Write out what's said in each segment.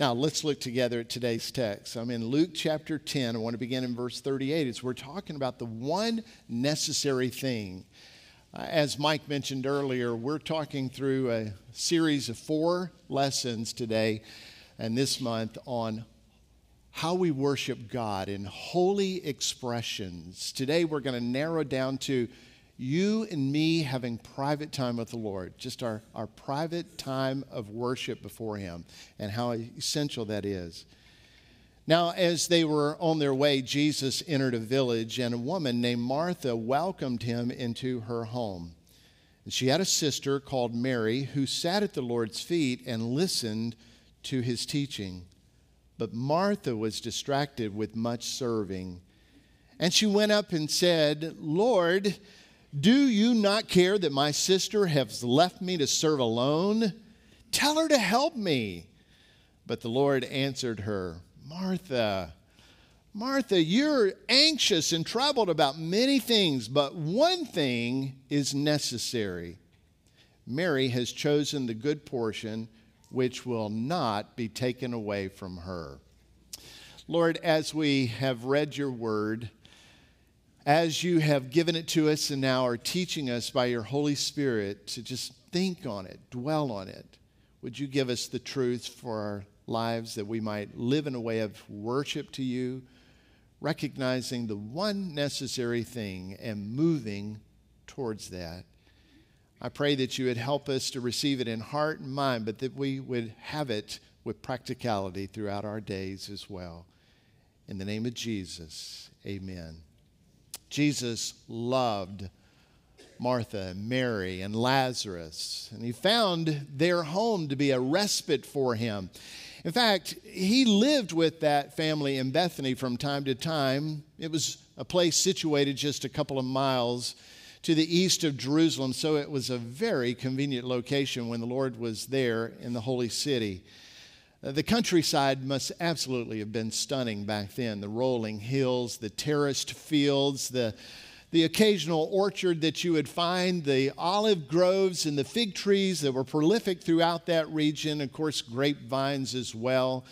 Now, let's look together at today's text. I'm in Luke chapter 10. I want to begin in verse 38 as we're talking about the one necessary thing. Uh, as Mike mentioned earlier, we're talking through a series of four lessons today and this month on how we worship God in holy expressions. Today, we're going to narrow down to you and me having private time with the Lord, just our, our private time of worship before Him, and how essential that is. Now, as they were on their way, Jesus entered a village, and a woman named Martha welcomed him into her home. And she had a sister called Mary who sat at the Lord's feet and listened to his teaching. But Martha was distracted with much serving. And she went up and said, Lord, do you not care that my sister has left me to serve alone? Tell her to help me. But the Lord answered her, Martha, Martha, you're anxious and troubled about many things, but one thing is necessary. Mary has chosen the good portion, which will not be taken away from her. Lord, as we have read your word, as you have given it to us and now are teaching us by your Holy Spirit to just think on it, dwell on it, would you give us the truth for our lives that we might live in a way of worship to you, recognizing the one necessary thing and moving towards that? I pray that you would help us to receive it in heart and mind, but that we would have it with practicality throughout our days as well. In the name of Jesus, amen. Jesus loved Martha, Mary, and Lazarus, and he found their home to be a respite for him. In fact, he lived with that family in Bethany from time to time. It was a place situated just a couple of miles to the east of Jerusalem, so it was a very convenient location when the Lord was there in the holy city. Uh, the countryside must absolutely have been stunning back then. The rolling hills, the terraced fields, the, the occasional orchard that you would find, the olive groves and the fig trees that were prolific throughout that region, of course, grapevines as well.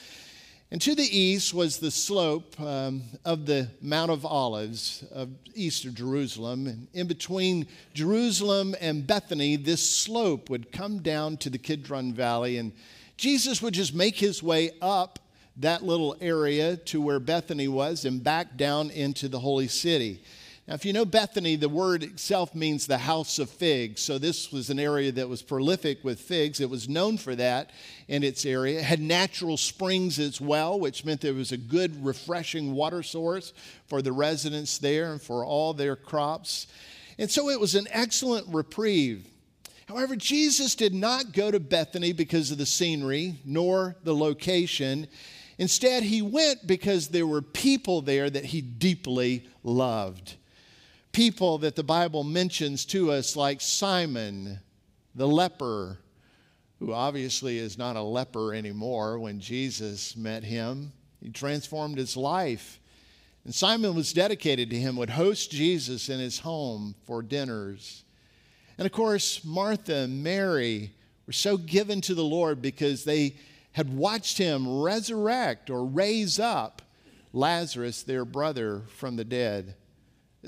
And to the east was the slope um, of the Mount of Olives of east of Jerusalem. And in between Jerusalem and Bethany, this slope would come down to the Kidron Valley and Jesus would just make his way up that little area to where Bethany was and back down into the holy city. Now, if you know Bethany, the word itself means the house of figs. So, this was an area that was prolific with figs. It was known for that in its area. It had natural springs as well, which meant there was a good, refreshing water source for the residents there and for all their crops. And so, it was an excellent reprieve However, Jesus did not go to Bethany because of the scenery nor the location. Instead, he went because there were people there that he deeply loved. People that the Bible mentions to us, like Simon, the leper, who obviously is not a leper anymore when Jesus met him. He transformed his life. And Simon was dedicated to him, would host Jesus in his home for dinners. And of course, Martha and Mary were so given to the Lord because they had watched him resurrect or raise up Lazarus, their brother, from the dead.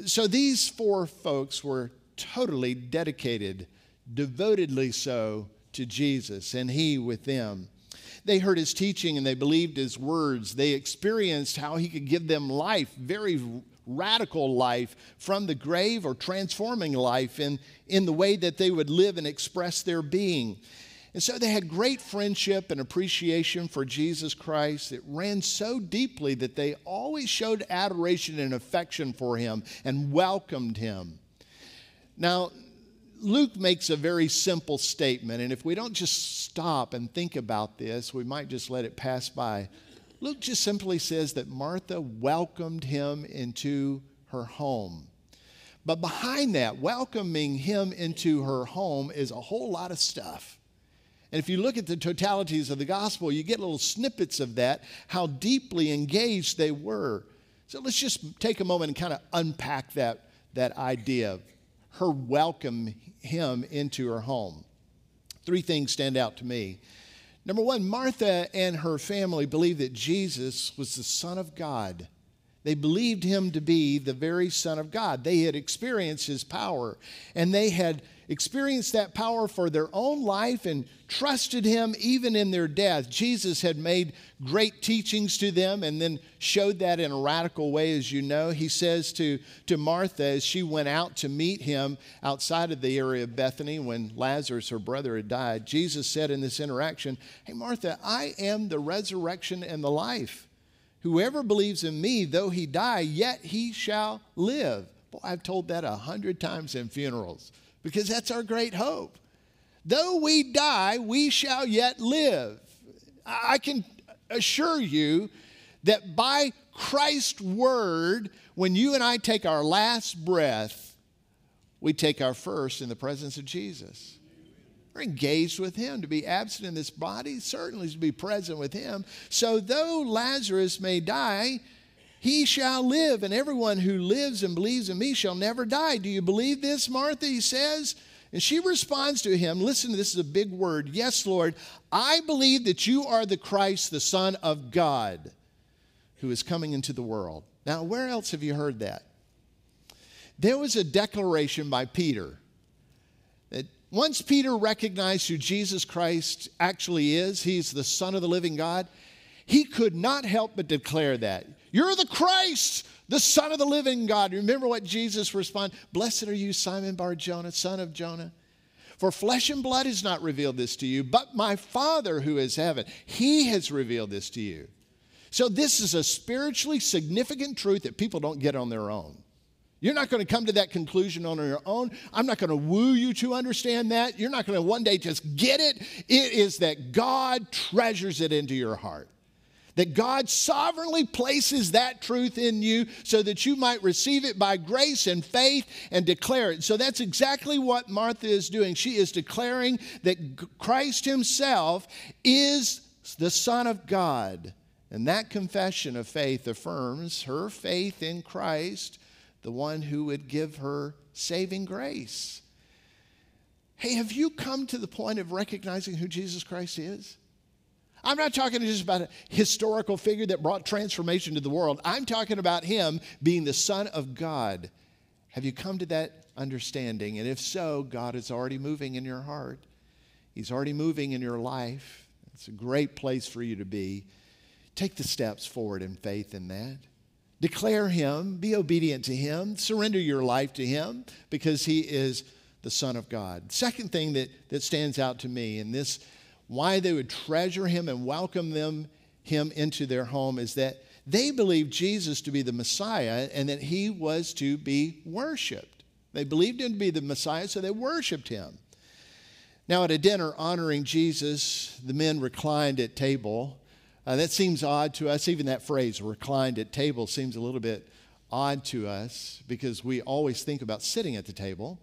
So these four folks were totally dedicated, devotedly so, to Jesus, and he with them. They heard his teaching and they believed his words. They experienced how he could give them life, very radical life from the grave or transforming life in, in the way that they would live and express their being. And so they had great friendship and appreciation for Jesus Christ. It ran so deeply that they always showed adoration and affection for him and welcomed him. Now, Luke makes a very simple statement, and if we don't just stop and think about this, we might just let it pass by. Luke just simply says that Martha welcomed him into her home. But behind that, welcoming him into her home is a whole lot of stuff. And if you look at the totalities of the gospel, you get little snippets of that, how deeply engaged they were. So let's just take a moment and kind of unpack that, that idea of her welcome him into her home. Three things stand out to me. Number one, Martha and her family believed that Jesus was the Son of God. They believed him to be the very Son of God. They had experienced his power, and they had experienced that power for their own life and trusted him even in their death. Jesus had made great teachings to them and then showed that in a radical way, as you know. He says to, to Martha as she went out to meet him outside of the area of Bethany when Lazarus, her brother, had died, Jesus said in this interaction, Hey, Martha, I am the resurrection and the life. Whoever believes in me, though he die, yet he shall live. Boy, I've told that a hundred times in funerals because that's our great hope. Though we die, we shall yet live. I can assure you that by Christ's word, when you and I take our last breath, we take our first in the presence of Jesus. We're engaged with him. To be absent in this body certainly to be present with him. So though Lazarus may die, he shall live, and everyone who lives and believes in me shall never die. Do you believe this, Martha? He says. And she responds to him, listen, this is a big word. Yes, Lord, I believe that you are the Christ, the Son of God, who is coming into the world. Now, where else have you heard that? There was a declaration by Peter that once Peter recognized who Jesus Christ actually is, he's the Son of the living God, he could not help but declare that. You're the Christ, the Son of the living God. Remember what Jesus responded Blessed are you, Simon Bar Jonah, son of Jonah. For flesh and blood has not revealed this to you, but my Father who is heaven, he has revealed this to you. So, this is a spiritually significant truth that people don't get on their own. You're not going to come to that conclusion on your own. I'm not going to woo you to understand that. You're not going to one day just get it. It is that God treasures it into your heart. That God sovereignly places that truth in you so that you might receive it by grace and faith and declare it. So that's exactly what Martha is doing. She is declaring that Christ Himself is the Son of God. And that confession of faith affirms her faith in Christ the one who would give her saving grace. Hey, have you come to the point of recognizing who Jesus Christ is? I'm not talking just about a historical figure that brought transformation to the world. I'm talking about him being the Son of God. Have you come to that understanding? And if so, God is already moving in your heart, He's already moving in your life. It's a great place for you to be. Take the steps forward in faith in that. Declare Him, be obedient to Him, surrender your life to Him because He is the Son of God. Second thing that, that stands out to me, and this why they would treasure Him and welcome them Him into their home is that they believed Jesus to be the Messiah and that He was to be worshiped. They believed Him to be the Messiah, so they worshiped Him. Now, at a dinner honoring Jesus, the men reclined at table uh, that seems odd to us. Even that phrase, reclined at table, seems a little bit odd to us because we always think about sitting at the table.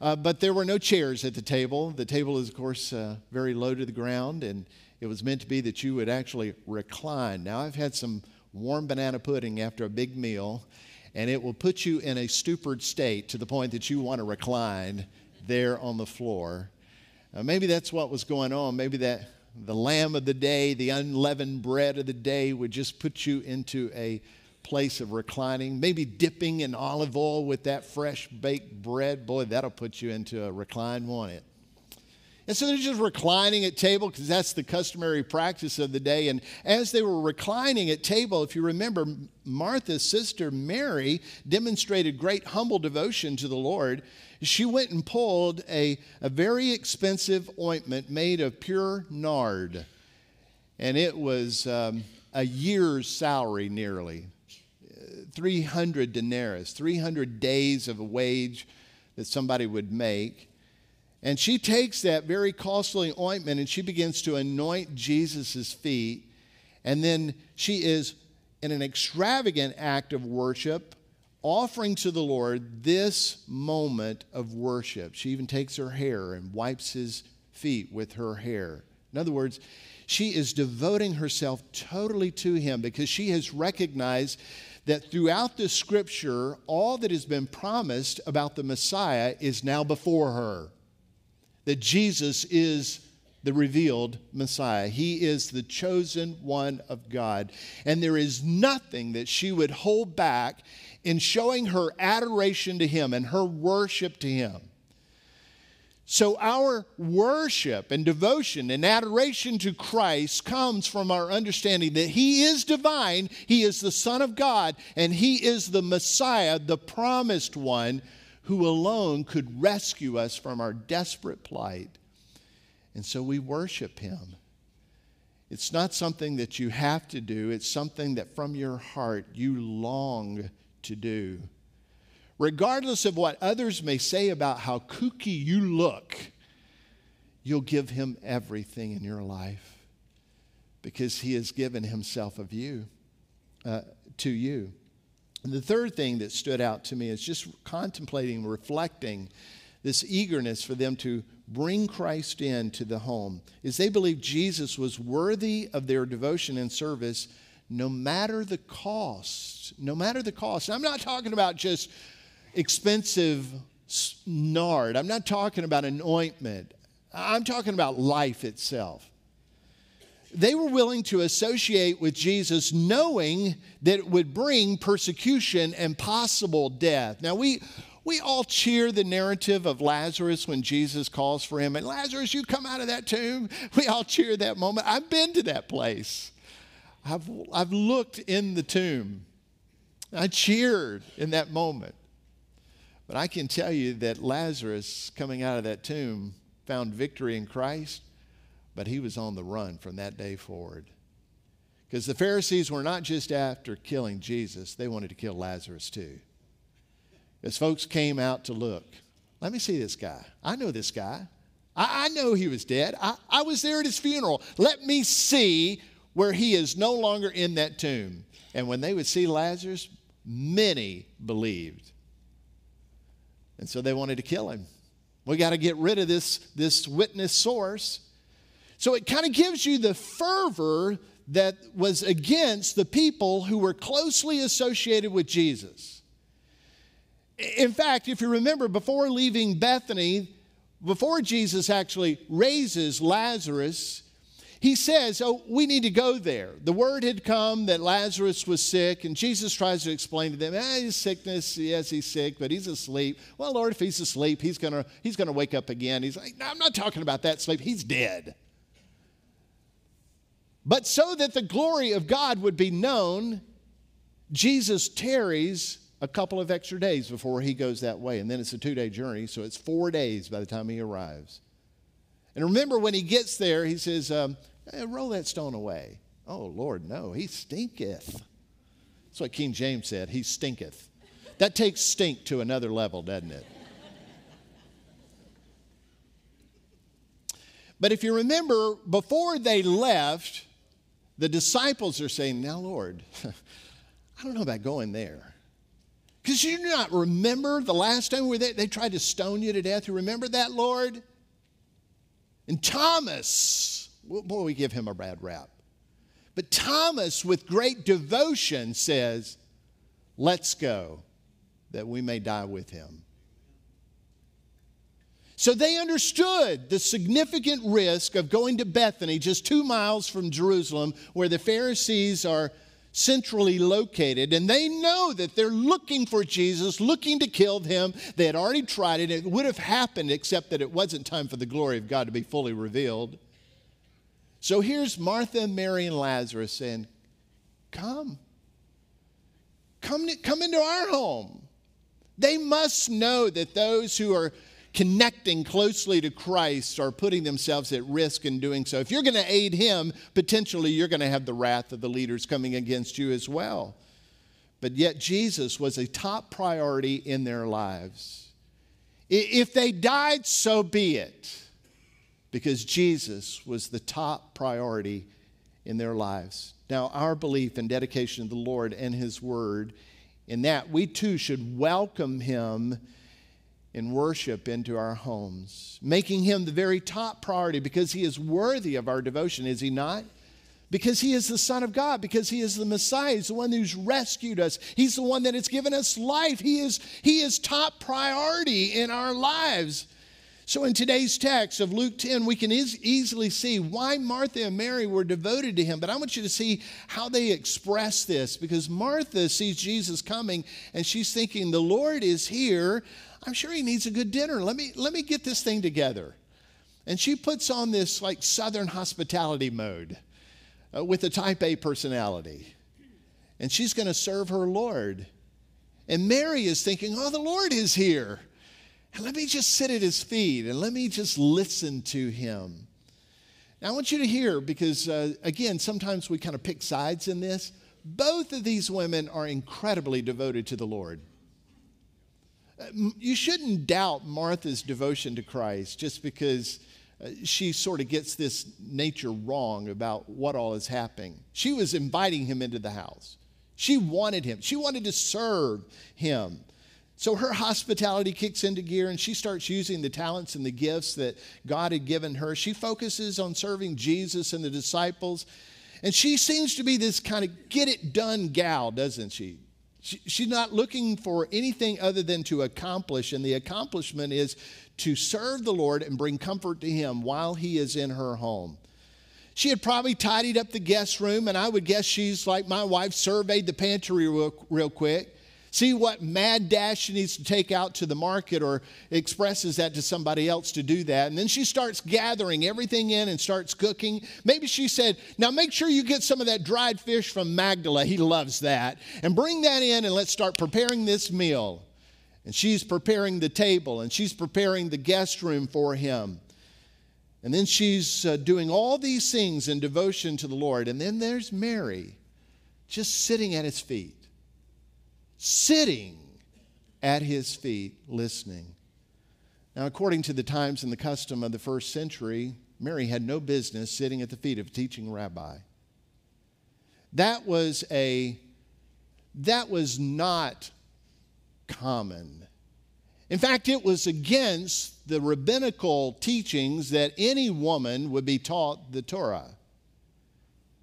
Uh, but there were no chairs at the table. The table is, of course, uh, very low to the ground, and it was meant to be that you would actually recline. Now, I've had some warm banana pudding after a big meal, and it will put you in a stupid state to the point that you want to recline there on the floor. Uh, maybe that's what was going on. Maybe that the lamb of the day, the unleavened bread of the day would just put you into a place of reclining, maybe dipping in olive oil with that fresh baked bread. Boy, that'll put you into a recline, won't it? And so they're just reclining at table because that's the customary practice of the day. And as they were reclining at table, if you remember, Martha's sister Mary demonstrated great humble devotion to the Lord. She went and pulled a, a very expensive ointment made of pure nard. And it was um, a year's salary nearly 300 denarii, 300 days of a wage that somebody would make. And she takes that very costly ointment and she begins to anoint Jesus' feet. And then she is, in an extravagant act of worship, offering to the Lord this moment of worship. She even takes her hair and wipes his feet with her hair. In other words, she is devoting herself totally to him because she has recognized that throughout the scripture, all that has been promised about the Messiah is now before her that Jesus is the revealed Messiah. He is the chosen one of God. And there is nothing that she would hold back in showing her adoration to Him and her worship to Him. So, our worship and devotion and adoration to Christ comes from our understanding that He is divine, He is the Son of God, and He is the Messiah, the promised one, who alone could rescue us from our desperate plight. And so we worship Him. It's not something that you have to do, it's something that from your heart you long to do regardless of what others may say about how kooky you look, you'll give him everything in your life because he has given himself of you uh, to you. And the third thing that stood out to me is just contemplating, reflecting this eagerness for them to bring Christ into the home is they believed Jesus was worthy of their devotion and service no matter the cost. No matter the cost. I'm not talking about just expensive nard. I'm not talking about an ointment. I'm talking about life itself. They were willing to associate with Jesus knowing that it would bring persecution and possible death. Now, we, we all cheer the narrative of Lazarus when Jesus calls for him. And Lazarus, you come out of that tomb. We all cheer that moment. I've been to that place, I've, I've looked in the tomb. I cheered in that moment. But I can tell you that Lazarus, coming out of that tomb, found victory in Christ, but he was on the run from that day forward. Because the Pharisees were not just after killing Jesus, they wanted to kill Lazarus too. As folks came out to look, let me see this guy. I know this guy. I, I know he was dead. I, I was there at his funeral. Let me see where he is no longer in that tomb. And when they would see Lazarus, many believed. And so they wanted to kill him. We got to get rid of this, this witness source. So it kind of gives you the fervor that was against the people who were closely associated with Jesus. In fact, if you remember, before leaving Bethany, before Jesus actually raises Lazarus, he says, Oh, we need to go there. The word had come that Lazarus was sick, and Jesus tries to explain to them, eh, his sickness, yes, he's sick, but he's asleep. Well, Lord, if he's asleep, he's to he's gonna wake up again. He's like, No, I'm not talking about that sleep. He's dead. But so that the glory of God would be known, Jesus tarries a couple of extra days before he goes that way. And then it's a two day journey, so it's four days by the time he arrives. And remember, when he gets there, he says, um, hey, Roll that stone away. Oh, Lord, no, he stinketh. That's what King James said. He stinketh. That takes stink to another level, doesn't it? But if you remember, before they left, the disciples are saying, Now, Lord, I don't know about going there. Because you do not remember the last time where they, they tried to stone you to death. You remember that, Lord? And Thomas, boy, we give him a bad rap. But Thomas, with great devotion, says, Let's go, that we may die with him. So they understood the significant risk of going to Bethany, just two miles from Jerusalem, where the Pharisees are centrally located, and they know that they're looking for Jesus, looking to kill him. They had already tried it. It would have happened, except that it wasn't time for the glory of God to be fully revealed. So here's Martha, Mary, and Lazarus saying, Come. Come, come into our home. They must know that those who are connecting closely to Christ are putting themselves at risk in doing so. If you're going to aid him, potentially you're going to have the wrath of the leaders coming against you as well. But yet, Jesus was a top priority in their lives. If they died, so be it, because Jesus was the top priority in their lives. Now, our belief and dedication to the Lord and His Word, in that we too should welcome Him in worship into our homes, making him the very top priority because he is worthy of our devotion, is he not? Because he is the Son of God, because he is the Messiah, he's the one who's rescued us, he's the one that has given us life. He is, he is top priority in our lives. So, in today's text of Luke 10, we can easily see why Martha and Mary were devoted to him. But I want you to see how they express this because Martha sees Jesus coming and she's thinking, The Lord is here. I'm sure he needs a good dinner. Let me, let me get this thing together. And she puts on this like Southern hospitality mode uh, with a type A personality. And she's going to serve her Lord. And Mary is thinking, Oh, the Lord is here. And let me just sit at his feet and let me just listen to him. Now, I want you to hear because, uh, again, sometimes we kind of pick sides in this. Both of these women are incredibly devoted to the Lord. Uh, you shouldn't doubt Martha's devotion to Christ just because uh, she sort of gets this nature wrong about what all is happening. She was inviting him into the house. She wanted him. She wanted to serve him. So her hospitality kicks into gear and she starts using the talents and the gifts that God had given her. She focuses on serving Jesus and the disciples. And she seems to be this kind of get it done gal, doesn't she? she? She's not looking for anything other than to accomplish, and the accomplishment is to serve the Lord and bring comfort to Him while He is in her home. She had probably tidied up the guest room, and I would guess she's like my wife, surveyed the pantry real, real quick see what mad dash she needs to take out to the market or expresses that to somebody else to do that. And then she starts gathering everything in and starts cooking. Maybe she said, Now make sure you get some of that dried fish from Magdala. He loves that. And bring that in and let's start preparing this meal. And she's preparing the table and she's preparing the guest room for him. And then she's uh, doing all these things in devotion to the Lord. And then there's Mary just sitting at his feet sitting at his feet, listening. Now, according to the times and the custom of the first century, Mary had no business sitting at the feet of a teaching rabbi. That was a that was not common. In fact, it was against the rabbinical teachings that any woman would be taught the Torah.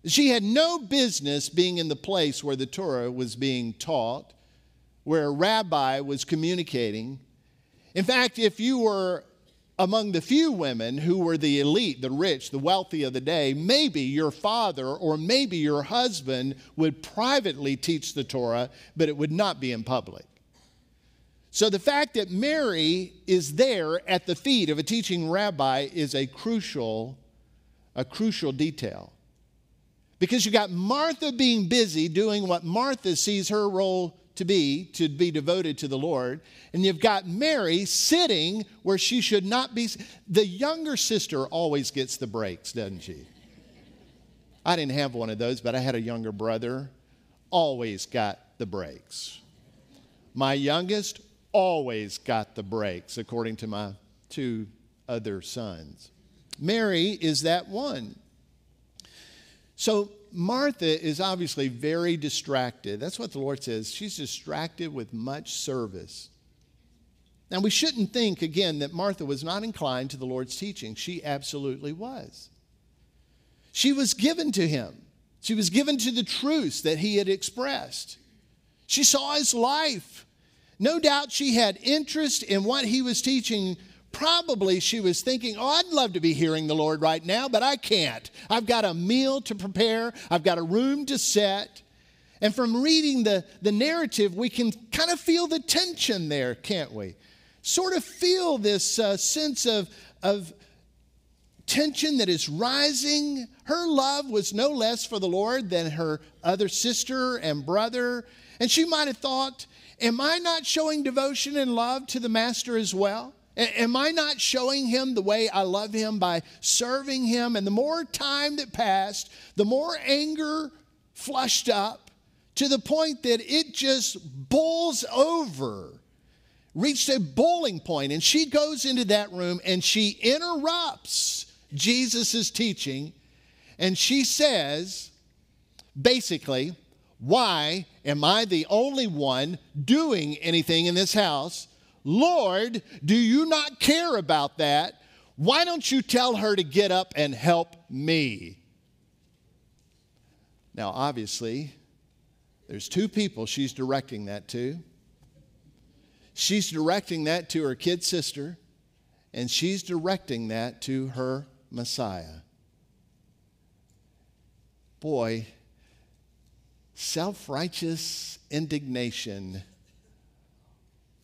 She had no business being in the place where the Torah was being taught where a rabbi was communicating. In fact, if you were among the few women who were the elite, the rich, the wealthy of the day, maybe your father or maybe your husband would privately teach the Torah, but it would not be in public. So the fact that Mary is there at the feet of a teaching rabbi is a crucial, a crucial detail. Because you got Martha being busy doing what Martha sees her role to be, to be devoted to the Lord. And you've got Mary sitting where she should not be. The younger sister always gets the breaks, doesn't she? I didn't have one of those, but I had a younger brother, always got the breaks. My youngest always got the breaks, according to my two other sons. Mary is that one. So Martha is obviously very distracted. That's what the Lord says. She's distracted with much service. Now, we shouldn't think, again, that Martha was not inclined to the Lord's teaching. She absolutely was. She was given to him, she was given to the truths that he had expressed. She saw his life. No doubt she had interest in what he was teaching Probably she was thinking, Oh, I'd love to be hearing the Lord right now, but I can't. I've got a meal to prepare, I've got a room to set. And from reading the, the narrative, we can kind of feel the tension there, can't we? Sort of feel this uh, sense of, of tension that is rising. Her love was no less for the Lord than her other sister and brother. And she might have thought, Am I not showing devotion and love to the Master as well? Am I not showing him the way I love him by serving him? And the more time that passed, the more anger flushed up to the point that it just boils over, reached a boiling point. And she goes into that room and she interrupts Jesus' teaching and she says, basically, why am I the only one doing anything in this house? Lord, do you not care about that? Why don't you tell her to get up and help me? Now, obviously, there's two people she's directing that to. She's directing that to her kid sister, and she's directing that to her Messiah. Boy, self righteous indignation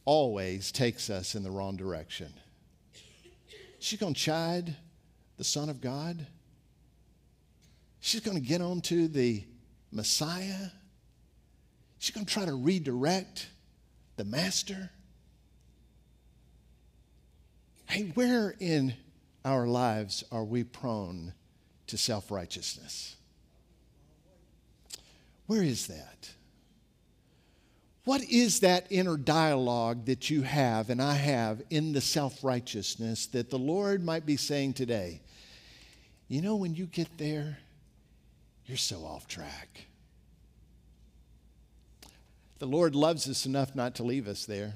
always takes us in the wrong direction. She's going to chide the Son of God. She's going to get on to the Messiah. She's going to try to redirect the Master. Hey, where in our lives are we prone to self righteousness? Where is that? What is that inner dialogue that you have and I have in the self righteousness that the Lord might be saying today? You know, when you get there, you're so off track. The Lord loves us enough not to leave us there.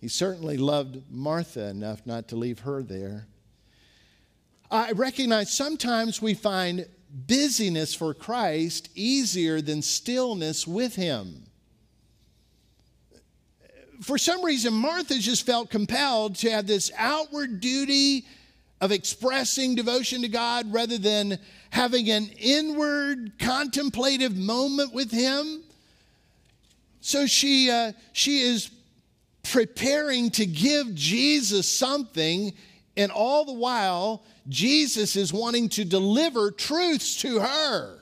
He certainly loved Martha enough not to leave her there. I recognize sometimes we find busyness for Christ easier than stillness with Him for some reason, Martha just felt compelled to have this outward duty of expressing devotion to God rather than having an inward contemplative moment with Him. So she, uh, she is preparing to give Jesus something, and all the while, Jesus is wanting to deliver truths to her.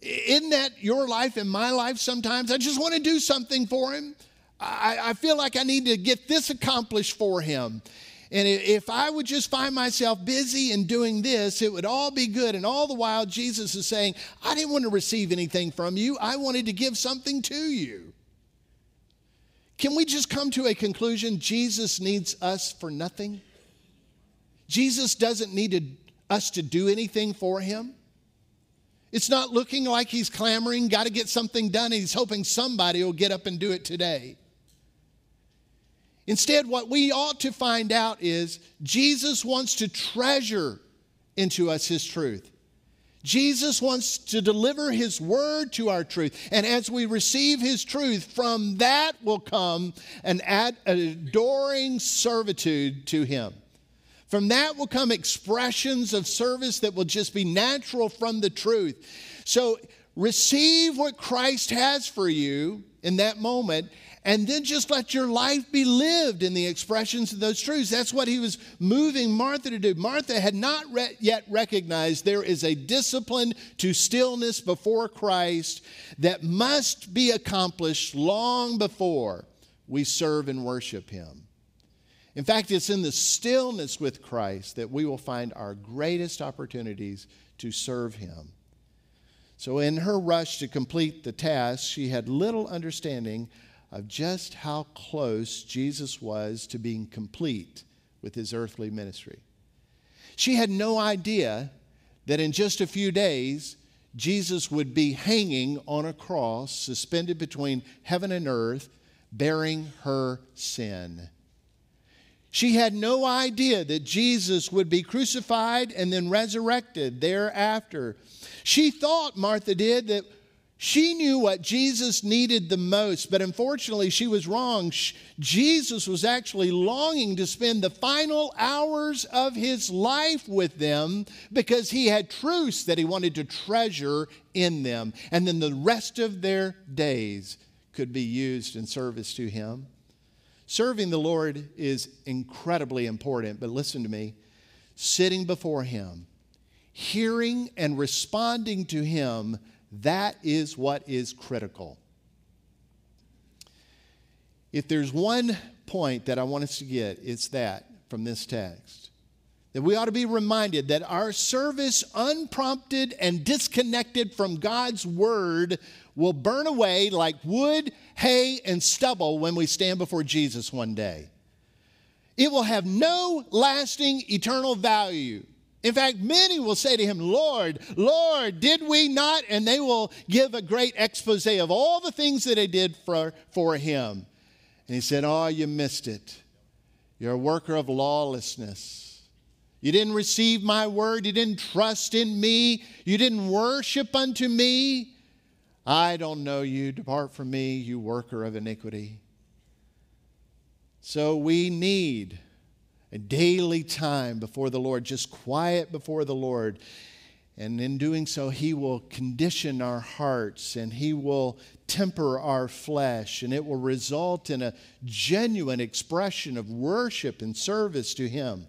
Isn't that your life and my life sometimes? I just want to do something for him. I, I feel like I need to get this accomplished for him. And if I would just find myself busy and doing this, it would all be good. And all the while, Jesus is saying, I didn't want to receive anything from you, I wanted to give something to you. Can we just come to a conclusion? Jesus needs us for nothing. Jesus doesn't need to, us to do anything for him. It's not looking like he's clamoring, got to get something done. He's hoping somebody will get up and do it today. Instead, what we ought to find out is Jesus wants to treasure into us his truth. Jesus wants to deliver his word to our truth. And as we receive his truth, from that will come an, ad, adoring servitude to him. From that will come expressions of service that will just be natural from the truth. So receive what Christ has for you in that moment and then just let your life be lived in the expressions of those truths. That's what he was moving Martha to do. Martha had not re- yet recognized there is a discipline to stillness before Christ that must be accomplished long before we serve and worship him. In fact, it's in the stillness with Christ that we will find our greatest opportunities to serve him. So, in her rush to complete the task, she had little understanding of just how close Jesus was to being complete with his earthly ministry. She had no idea that in just a few days, Jesus would be hanging on a cross, suspended between heaven and earth, bearing her sin. She had no idea that Jesus would be crucified and then resurrected thereafter. She thought, Martha did, that she knew what Jesus needed the most, but unfortunately, she was wrong. Jesus was actually longing to spend the final hours of his life with them because he had truths that he wanted to treasure in them. And then the rest of their days could be used in service to him. Serving the Lord is incredibly important, but listen to me sitting before him, hearing and responding to him that is what is critical. If there's one point that I want us to get, it's that from this text. That we ought to be reminded that our service, unprompted and disconnected from God's word, will burn away like wood, hay, and stubble when we stand before Jesus one day. It will have no lasting eternal value in fact, many will say to him, Lord, Lord, did we not? And they will give a great expose of all the things that they did for, for him. And he said, Oh, you missed it. You're a worker of lawlessness. You didn't receive my word. You didn't trust in me. You didn't worship unto me. I don't know you. Depart from me, you worker of iniquity. So we need a daily time before the Lord, just quiet before the Lord. And in doing so, He will condition our hearts and He will temper our flesh, and it will result in a genuine expression of worship and service to Him.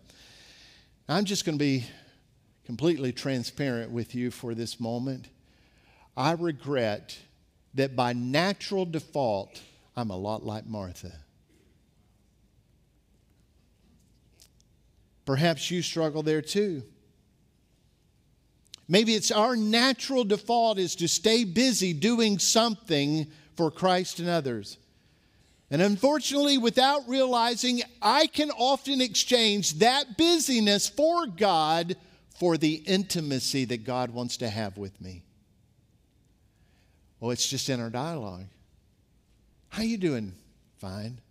I'm just going to be completely transparent with you for this moment. I regret that by natural default, I'm a lot like Martha. Perhaps you struggle there too. Maybe it's our natural default is to stay busy doing something for Christ and others. And unfortunately, without realizing, I can often exchange that busyness for God for the intimacy that God wants to have with me. Well, it's just in our dialogue. How you doing? Fine.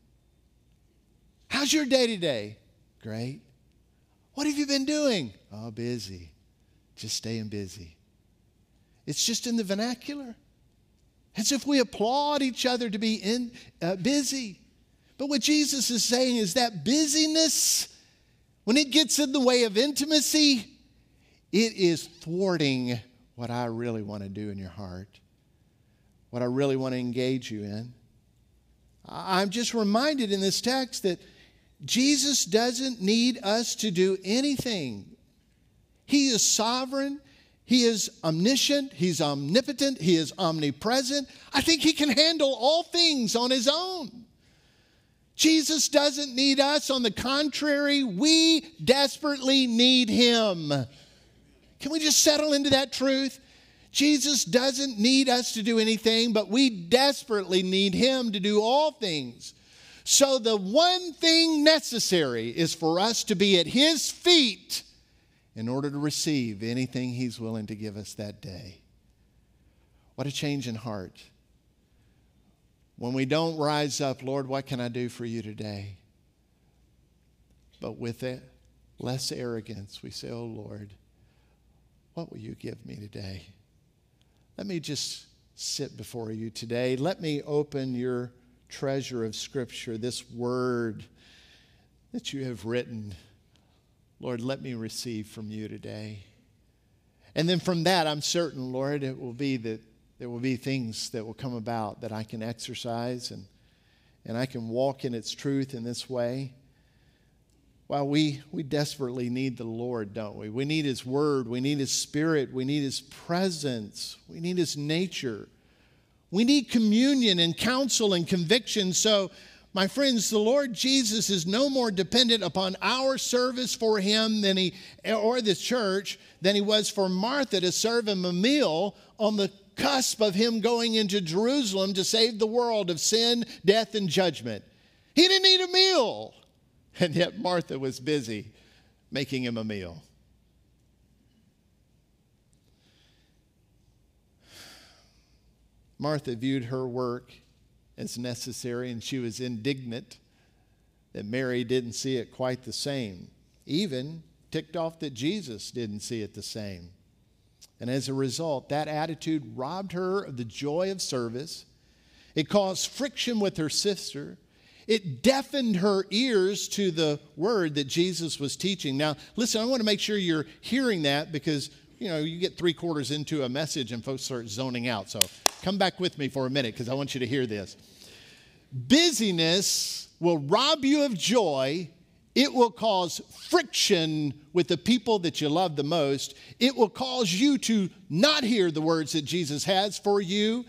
How's your day today? Great. What have you been doing? Oh, busy. Just staying busy. It's just in the vernacular. As if we applaud each other to be in, uh, busy. But what Jesus is saying is that busyness, when it gets in the way of intimacy, it is thwarting what I really want to do in your heart, what I really want to engage you in. I'm just reminded in this text that Jesus doesn't need us to do anything. He is sovereign. He is omniscient. He's omnipotent. He is omnipresent. I think he can handle all things on his own. Jesus doesn't need us. On the contrary, we desperately need him. Can we just settle into that truth? Jesus doesn't need us to do anything, but we desperately need him to do all things. So, the one thing necessary is for us to be at His feet in order to receive anything He's willing to give us that day. What a change in heart. When we don't rise up, Lord, what can I do for you today? But with it, less arrogance, we say, Oh Lord, what will you give me today? Let me just sit before you today. Let me open your treasure of Scripture, this word that you have written. Lord, let me receive from you today. And then from that, I'm certain, Lord, it will be that there will be things that will come about that I can exercise and, and I can walk in its truth in this way. Well, we, we desperately need the Lord, don't we? We need His Word. We need His Spirit. We need His presence. We need His nature. We need communion and counsel and conviction. So, my friends, the Lord Jesus is no more dependent upon our service for him than he or the church than he was for Martha to serve him a meal on the cusp of him going into Jerusalem to save the world of sin, death, and judgment. He didn't need a meal. And yet Martha was busy making him a meal. Martha viewed her work as necessary, and she was indignant that Mary didn't see it quite the same, even ticked off that Jesus didn't see it the same. And as a result, that attitude robbed her of the joy of service. It caused friction with her sister. It deafened her ears to the word that Jesus was teaching. Now, listen, I want to make sure you're hearing that because, you know, you get three quarters into a message and folks start zoning out. So Come back with me for a minute because I want you to hear this. Busyness will rob you of joy. It will cause friction with the people that you love the most. It will cause you to not hear the words that Jesus has for you,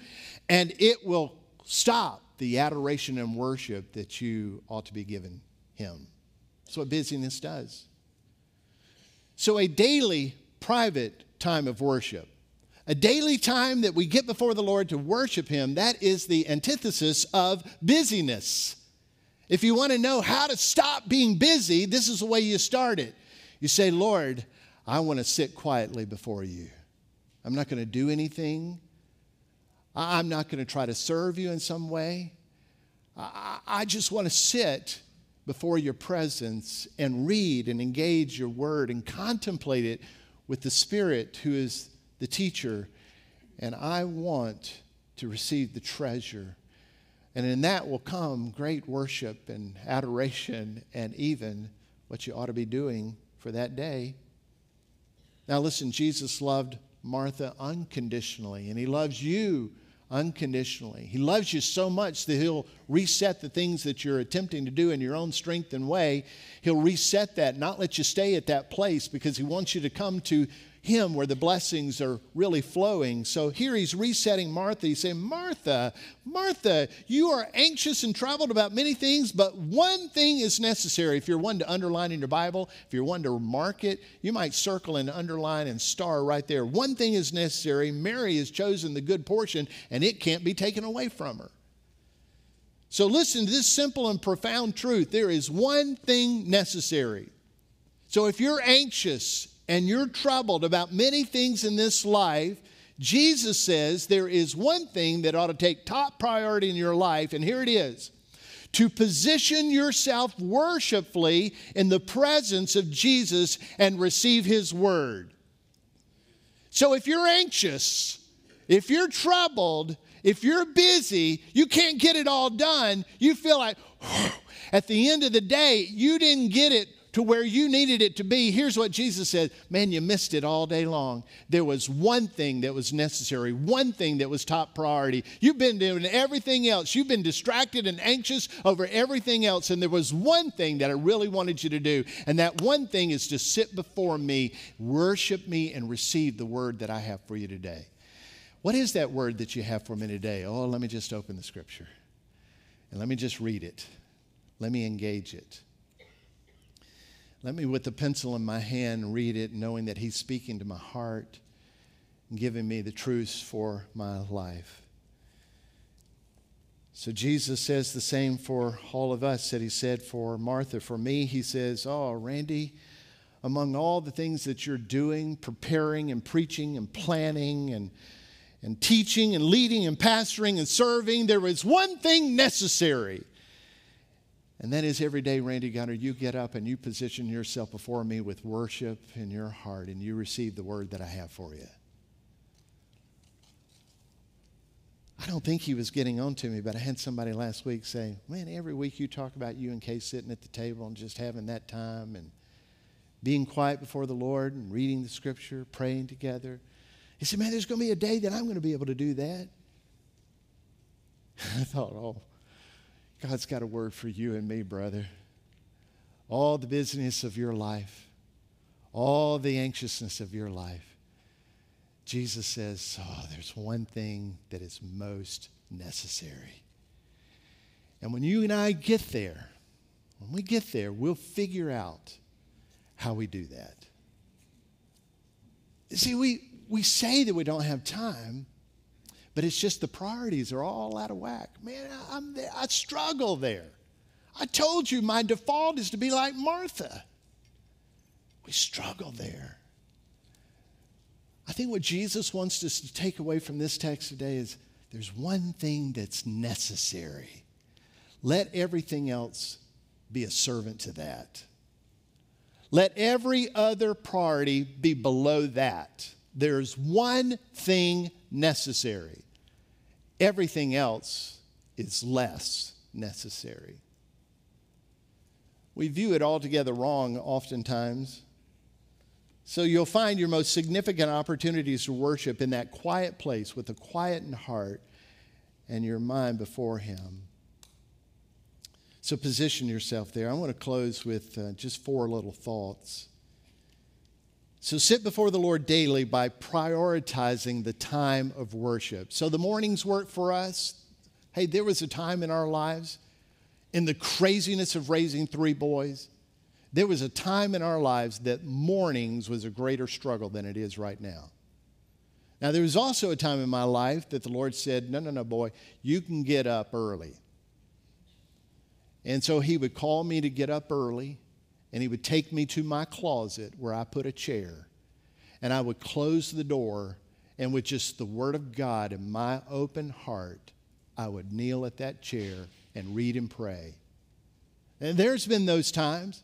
and it will stop the adoration and worship that you ought to be giving Him. That's what busyness does. So, a daily private time of worship a daily time that we get before the Lord to worship Him, that is the antithesis of busyness. If you want to know how to stop being busy, this is the way you start it. You say, Lord, I want to sit quietly before you. I'm not going to do anything. I'm not going to try to serve you in some way. I just want to sit before your presence and read and engage your word and contemplate it with the Spirit who is the teacher, and I want to receive the treasure. And in that will come great worship and adoration and even what you ought to be doing for that day. Now, listen, Jesus loved Martha unconditionally, and he loves you unconditionally. He loves you so much that he'll reset the things that you're attempting to do in your own strength and way. He'll reset that, not let you stay at that place because he wants you to come to him where the blessings are really flowing. So here he's resetting Martha. He's saying, Martha, Martha, you are anxious and troubled about many things, but one thing is necessary. If you're one to underline in your Bible, if you're one to mark it, you might circle and underline and star right there. One thing is necessary. Mary has chosen the good portion, and it can't be taken away from her. So listen to this simple and profound truth. There is one thing necessary. So if you're anxious and you're troubled about many things in this life, Jesus says there is one thing that ought to take top priority in your life, and here it is to position yourself worshipfully in the presence of Jesus and receive his word. So if you're anxious, if you're troubled, if you're busy, you can't get it all done, you feel like at the end of the day, you didn't get it to where you needed it to be, here's what Jesus said Man, you missed it all day long. There was one thing that was necessary, one thing that was top priority. You've been doing everything else, you've been distracted and anxious over everything else, and there was one thing that I really wanted you to do, and that one thing is to sit before me, worship me, and receive the word that I have for you today. What is that word that you have for me today? Oh, let me just open the scripture and let me just read it. Let me engage it. Let me, with the pencil in my hand, read it, knowing that He's speaking to my heart and giving me the truths for my life. So Jesus says the same for all of us that He said for Martha. For me, He says, Oh, Randy, among all the things that you're doing, preparing and preaching and planning and and teaching and leading and pastoring and serving, there is one thing necessary. And that is every day, Randy Gunner, you get up and you position yourself before me with worship in your heart and you receive the word that I have for you. I don't think he was getting on to me, but I had somebody last week say, Man, every week you talk about you and Kay sitting at the table and just having that time and being quiet before the Lord and reading the scripture, praying together. He said, Man, there's going to be a day that I'm going to be able to do that. I thought, Oh, God's got a word for you and me, brother. All the busyness of your life, all the anxiousness of your life. Jesus says, Oh, there's one thing that is most necessary. And when you and I get there, when we get there, we'll figure out how we do that. See, we, we say that we don't have time, but it's just the priorities are all out of whack. Man, I'm there. I struggle there. I told you my default is to be like Martha. We struggle there. I think what Jesus wants us to take away from this text today is there's one thing that's necessary. Let everything else be a servant to that. Let every other priority be below that. There's one thing necessary. Everything else is less necessary. We view it altogether wrong oftentimes. So you'll find your most significant opportunities to worship in that quiet place with a quiet heart and your mind before Him. So position yourself there. I want to close with uh, just four little thoughts. So sit before the Lord daily by prioritizing the time of worship. So the mornings work for us. Hey, there was a time in our lives, in the craziness of raising three boys, there was a time in our lives that mornings was a greater struggle than it is right now. Now, there was also a time in my life that the Lord said, No, no, no, boy, you can get up early. And so He would call me to get up early and he would take me to my closet where I put a chair, and I would close the door, and with just the Word of God in my open heart, I would kneel at that chair and read and pray. And there's been those times.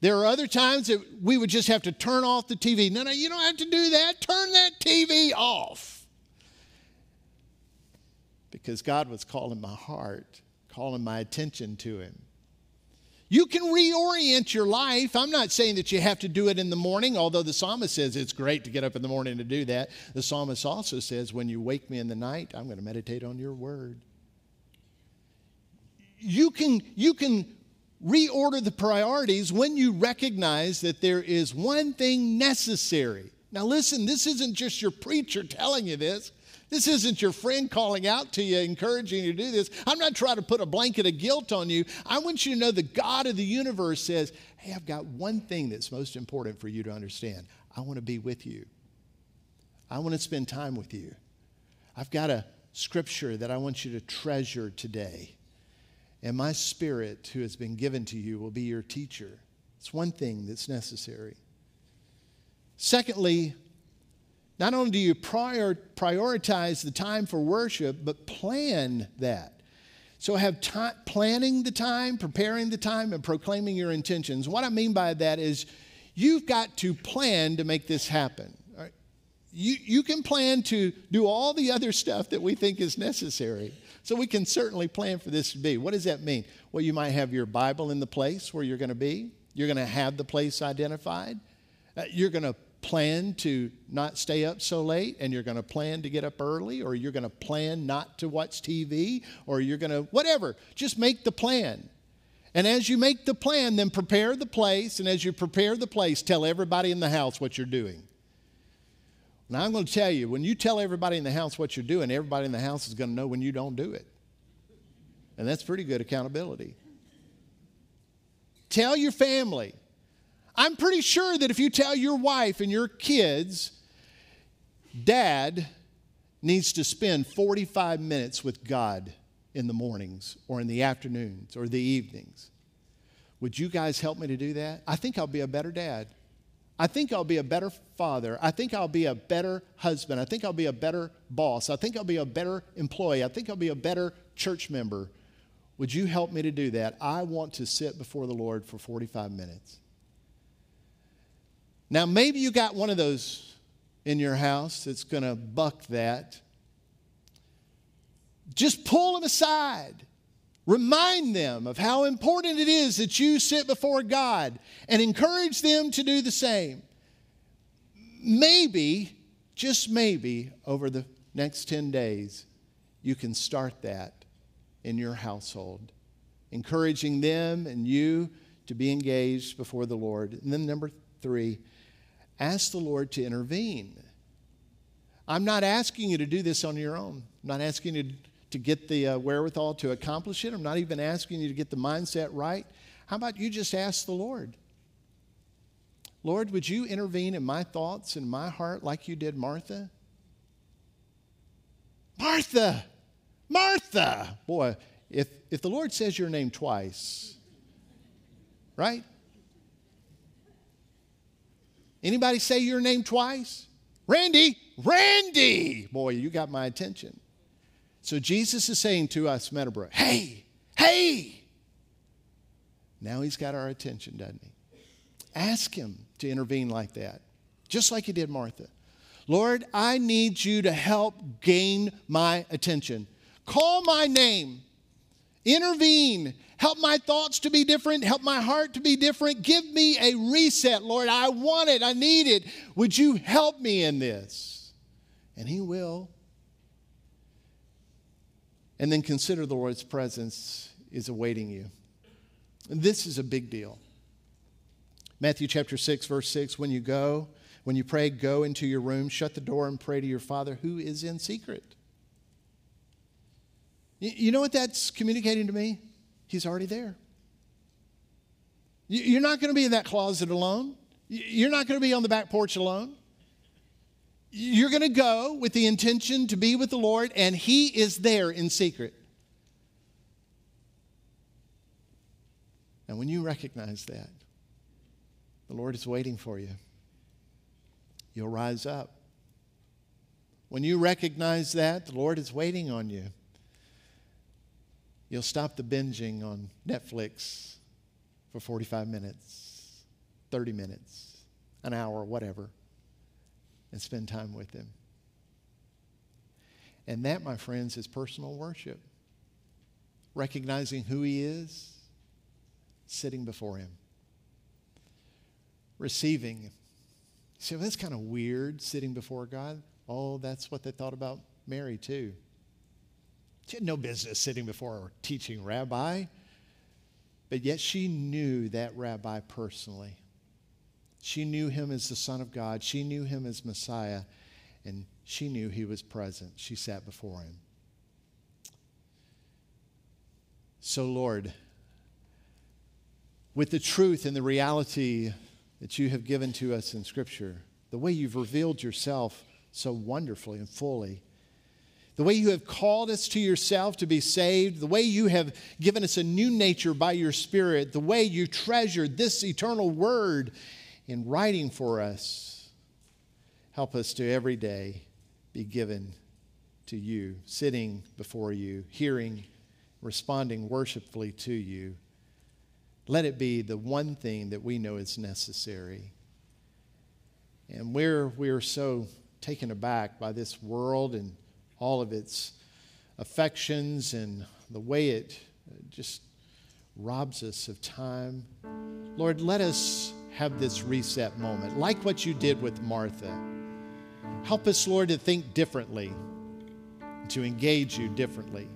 There are other times that we would just have to turn off the TV. No, no, you don't have to do that. Turn that TV off. Because God was calling my heart, calling my attention to Him. You can reorient your life. I'm not saying that you have to do it in the morning, although the psalmist says it's great to get up in the morning to do that. The psalmist also says, When you wake me in the night, I'm going to meditate on your word. You can, you can reorder the priorities when you recognize that there is one thing necessary. Now, listen, this isn't just your preacher telling you this. This isn't your friend calling out to you, encouraging you to do this. I'm not trying to put a blanket of guilt on you. I want you to know the God of the universe says, Hey, I've got one thing that's most important for you to understand. I want to be with you, I want to spend time with you. I've got a scripture that I want you to treasure today. And my spirit, who has been given to you, will be your teacher. It's one thing that's necessary. Secondly, not only do you prior, prioritize the time for worship, but plan that. So have time, planning the time, preparing the time, and proclaiming your intentions. What I mean by that is you've got to plan to make this happen. You, you can plan to do all the other stuff that we think is necessary. So we can certainly plan for this to be. What does that mean? Well, you might have your Bible in the place where you're going to be. You're going to have the place identified. Uh, you're going to plan to not stay up so late and you're going to plan to get up early or you're going to plan not to watch TV or you're going to whatever. Just make the plan. And as you make the plan, then prepare the place. And as you prepare the place, tell everybody in the house what you're doing. Now, I'm going to tell you, when you tell everybody in the house what you're doing, everybody in the house is going to know when you don't do it. And that's pretty good accountability. Tell your family I'm pretty sure that if you tell your wife and your kids, dad needs to spend 45 minutes with God in the mornings or in the afternoons or the evenings, would you guys help me to do that? I think I'll be a better dad. I think I'll be a better father. I think I'll be a better husband. I think I'll be a better boss. I think I'll be a better employee. I think I'll be a better church member. Would you help me to do that? I want to sit before the Lord for 45 minutes. Now, maybe you got one of those in your house that's going to buck that. Just pull them aside. Remind them of how important it is that you sit before God and encourage them to do the same. Maybe, just maybe, over the next 10 days, you can start that in your household, encouraging them and you to be engaged before the Lord. And then, number three, ask the Lord to intervene. I'm not asking you to do this on your own. I'm not asking you to get the uh, wherewithal to accomplish it. I'm not even asking you to get the mindset right. How about you just ask the Lord? Lord, would you intervene in my thoughts and my heart like you did Martha? Martha! Martha! Boy, if, if the Lord says your name twice, right? Anybody say your name twice? Randy, Randy. Boy, you got my attention. So Jesus is saying to us, Meadowbrook, hey, hey. Now he's got our attention, doesn't he? Ask him to intervene like that, just like he did Martha. Lord, I need you to help gain my attention. Call my name. Intervene. Help my thoughts to be different. Help my heart to be different. Give me a reset, Lord. I want it. I need it. Would you help me in this? And He will. And then consider the Lord's presence is awaiting you. This is a big deal. Matthew chapter 6, verse 6 when you go, when you pray, go into your room, shut the door, and pray to your Father who is in secret. You know what that's communicating to me? He's already there. You're not going to be in that closet alone. You're not going to be on the back porch alone. You're going to go with the intention to be with the Lord, and He is there in secret. And when you recognize that, the Lord is waiting for you. You'll rise up. When you recognize that, the Lord is waiting on you. You'll stop the binging on Netflix for 45 minutes, 30 minutes, an hour, whatever, and spend time with Him. And that, my friends, is personal worship. Recognizing who He is, sitting before him, receiving. Well, that's kind of weird, sitting before God. Oh, that's what they thought about Mary, too. She had no business sitting before a teaching rabbi, but yet she knew that rabbi personally. She knew him as the Son of God, she knew him as Messiah, and she knew he was present. She sat before him. So, Lord, with the truth and the reality that you have given to us in Scripture, the way you've revealed yourself so wonderfully and fully, the way you have called us to yourself to be saved, the way you have given us a new nature by your Spirit, the way you treasured this eternal word in writing for us, help us to every day be given to you, sitting before you, hearing, responding worshipfully to you. Let it be the one thing that we know is necessary. And we're, we're so taken aback by this world and all of its affections and the way it uh, just robs us of time. Lord, let us have this reset moment, like what you did with Martha. Help us, Lord, to think differently, to engage you differently.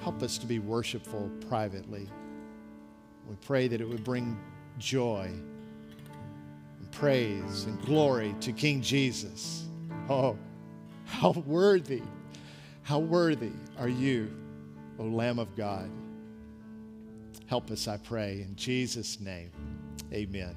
Help us to be worshipful privately. We pray that it would bring joy and praise and glory to King Jesus. Oh, how worthy, how worthy are you, O Lamb of God. Help us, I pray, in Jesus' name. Amen.